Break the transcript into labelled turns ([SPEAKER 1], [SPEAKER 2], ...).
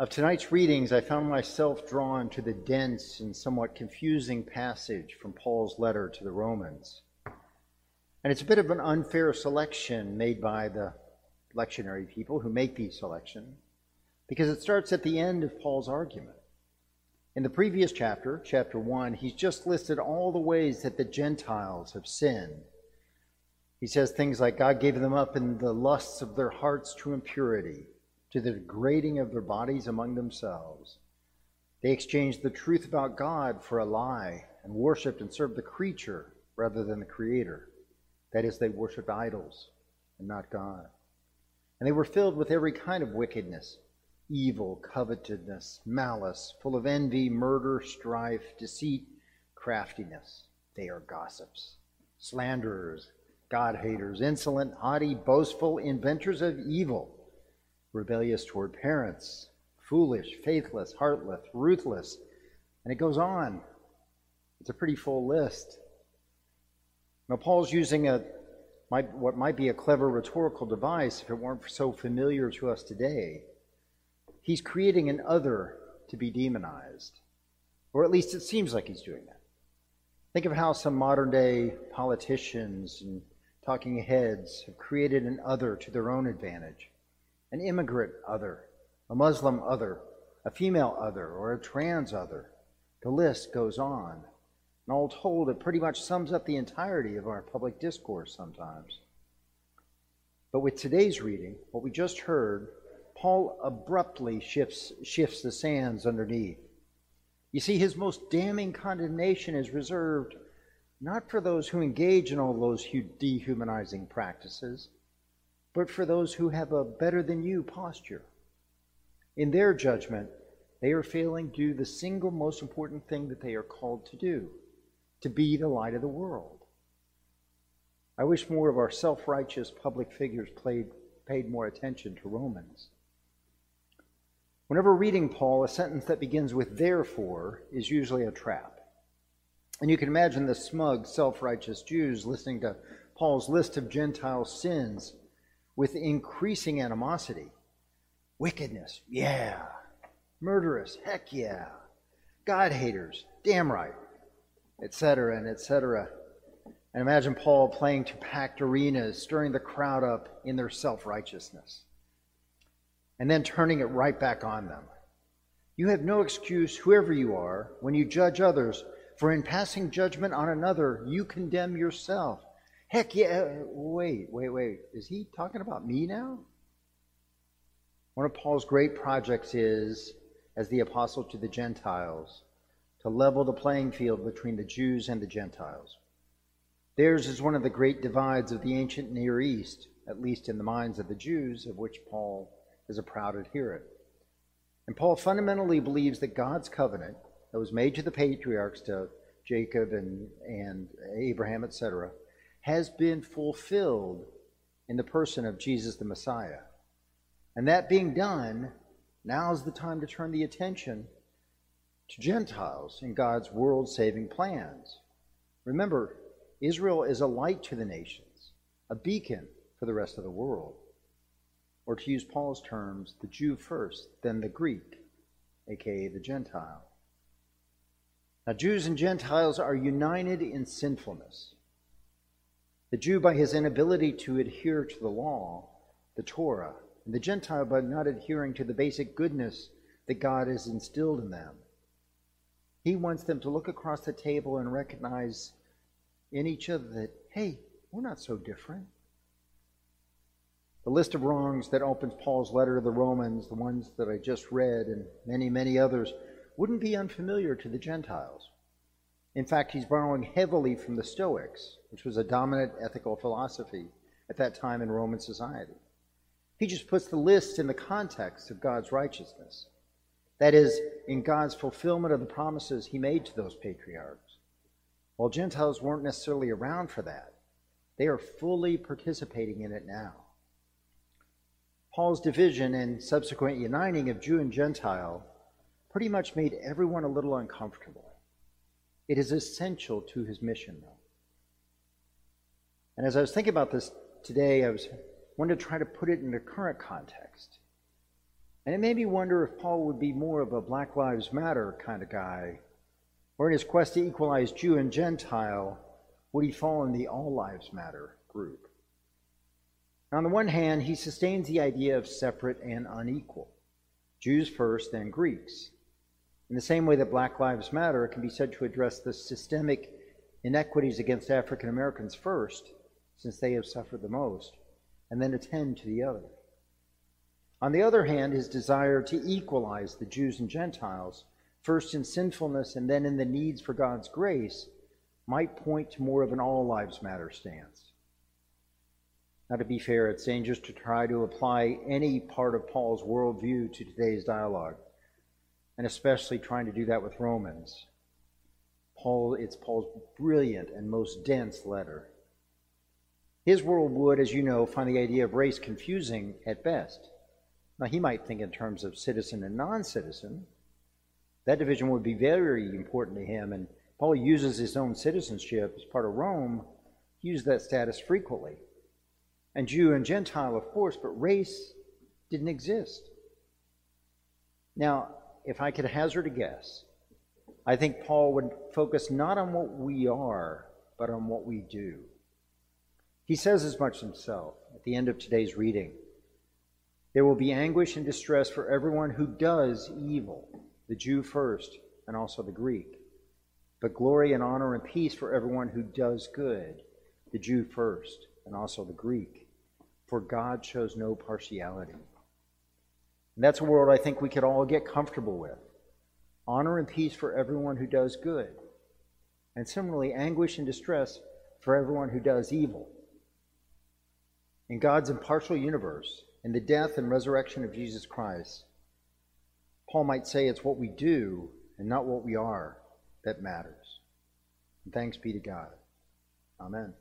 [SPEAKER 1] Of tonight's readings, I found myself drawn to the dense and somewhat confusing passage from Paul's letter to the Romans. And it's a bit of an unfair selection made by the lectionary people who make these selections, because it starts at the end of Paul's argument. In the previous chapter, chapter 1, he's just listed all the ways that the Gentiles have sinned. He says things like God gave them up in the lusts of their hearts to impurity, to the degrading of their bodies among themselves. They exchanged the truth about God for a lie and worshiped and served the creature rather than the Creator. That is, they worshiped idols and not God. And they were filled with every kind of wickedness evil, covetousness, malice, full of envy, murder, strife, deceit, craftiness. They are gossips, slanderers, God haters, insolent, haughty, boastful, inventors of evil, rebellious toward parents, foolish, faithless, heartless, ruthless. And it goes on. It's a pretty full list. Now, Paul's using a might, what might be a clever rhetorical device if it weren't so familiar to us today. He's creating an other to be demonized, or at least it seems like he's doing that. Think of how some modern day politicians and talking heads have created an other to their own advantage an immigrant other, a Muslim other, a female other, or a trans other. The list goes on. And all told, it pretty much sums up the entirety of our public discourse sometimes. But with today's reading, what we just heard, Paul abruptly shifts, shifts the sands underneath. You see, his most damning condemnation is reserved not for those who engage in all those dehumanizing practices, but for those who have a better than you posture. In their judgment, they are failing to do the single most important thing that they are called to do to be the light of the world. I wish more of our self righteous public figures played, paid more attention to Romans. Whenever reading Paul, a sentence that begins with therefore is usually a trap. And you can imagine the smug, self righteous Jews listening to Paul's list of Gentile sins with increasing animosity. Wickedness, yeah. Murderous, heck yeah. God haters, damn right. Etc. and etc. And imagine Paul playing to packed arenas, stirring the crowd up in their self righteousness, and then turning it right back on them. You have no excuse, whoever you are, when you judge others for in passing judgment on another, you condemn yourself. Heck yeah. Uh, wait, wait, wait. Is he talking about me now? One of Paul's great projects is, as the apostle to the Gentiles, to level the playing field between the Jews and the Gentiles. Theirs is one of the great divides of the ancient Near East, at least in the minds of the Jews, of which Paul is a proud adherent. And Paul fundamentally believes that God's covenant, that was made to the patriarchs, to Jacob and, and Abraham, etc., has been fulfilled in the person of Jesus the Messiah. And that being done, now is the time to turn the attention to Gentiles in God's world saving plans. Remember, Israel is a light to the nations, a beacon for the rest of the world. Or to use Paul's terms, the Jew first, then the Greek, aka the Gentile. Now, Jews and Gentiles are united in sinfulness. The Jew by his inability to adhere to the law, the Torah, and the Gentile by not adhering to the basic goodness that God has instilled in them. He wants them to look across the table and recognize in each other that, hey, we're not so different. The list of wrongs that opens Paul's letter to the Romans, the ones that I just read, and many, many others, wouldn't be unfamiliar to the Gentiles. In fact, he's borrowing heavily from the Stoics, which was a dominant ethical philosophy at that time in Roman society. He just puts the list in the context of God's righteousness. That is, in God's fulfillment of the promises he made to those patriarchs. While Gentiles weren't necessarily around for that, they are fully participating in it now. Paul's division and subsequent uniting of Jew and Gentile pretty much made everyone a little uncomfortable. It is essential to his mission, though. And as I was thinking about this today, I was wanted to try to put it in the current context. And it made me wonder if Paul would be more of a Black Lives Matter kind of guy, or in his quest to equalize Jew and Gentile, would he fall in the All Lives Matter group? On the one hand, he sustains the idea of separate and unequal Jews first, then Greeks. In the same way that Black Lives Matter can be said to address the systemic inequities against African Americans first, since they have suffered the most, and then attend to the other. On the other hand, his desire to equalize the Jews and Gentiles, first in sinfulness and then in the needs for God's grace, might point to more of an all lives matter stance. Now, to be fair, it's dangerous to try to apply any part of Paul's worldview to today's dialogue, and especially trying to do that with Romans. Paul, it's Paul's brilliant and most dense letter. His world would, as you know, find the idea of race confusing at best. Now, he might think in terms of citizen and non citizen. That division would be very important to him, and Paul uses his own citizenship as part of Rome, he used that status frequently. And Jew and Gentile, of course, but race didn't exist. Now, if I could hazard a guess, I think Paul would focus not on what we are, but on what we do. He says as much himself at the end of today's reading. There will be anguish and distress for everyone who does evil, the Jew first, and also the Greek. But glory and honor and peace for everyone who does good, the Jew first, and also the Greek. For God shows no partiality. And that's a world I think we could all get comfortable with. Honor and peace for everyone who does good. And similarly, anguish and distress for everyone who does evil. In God's impartial universe, in the death and resurrection of Jesus Christ, Paul might say it's what we do and not what we are that matters. And thanks be to God. Amen.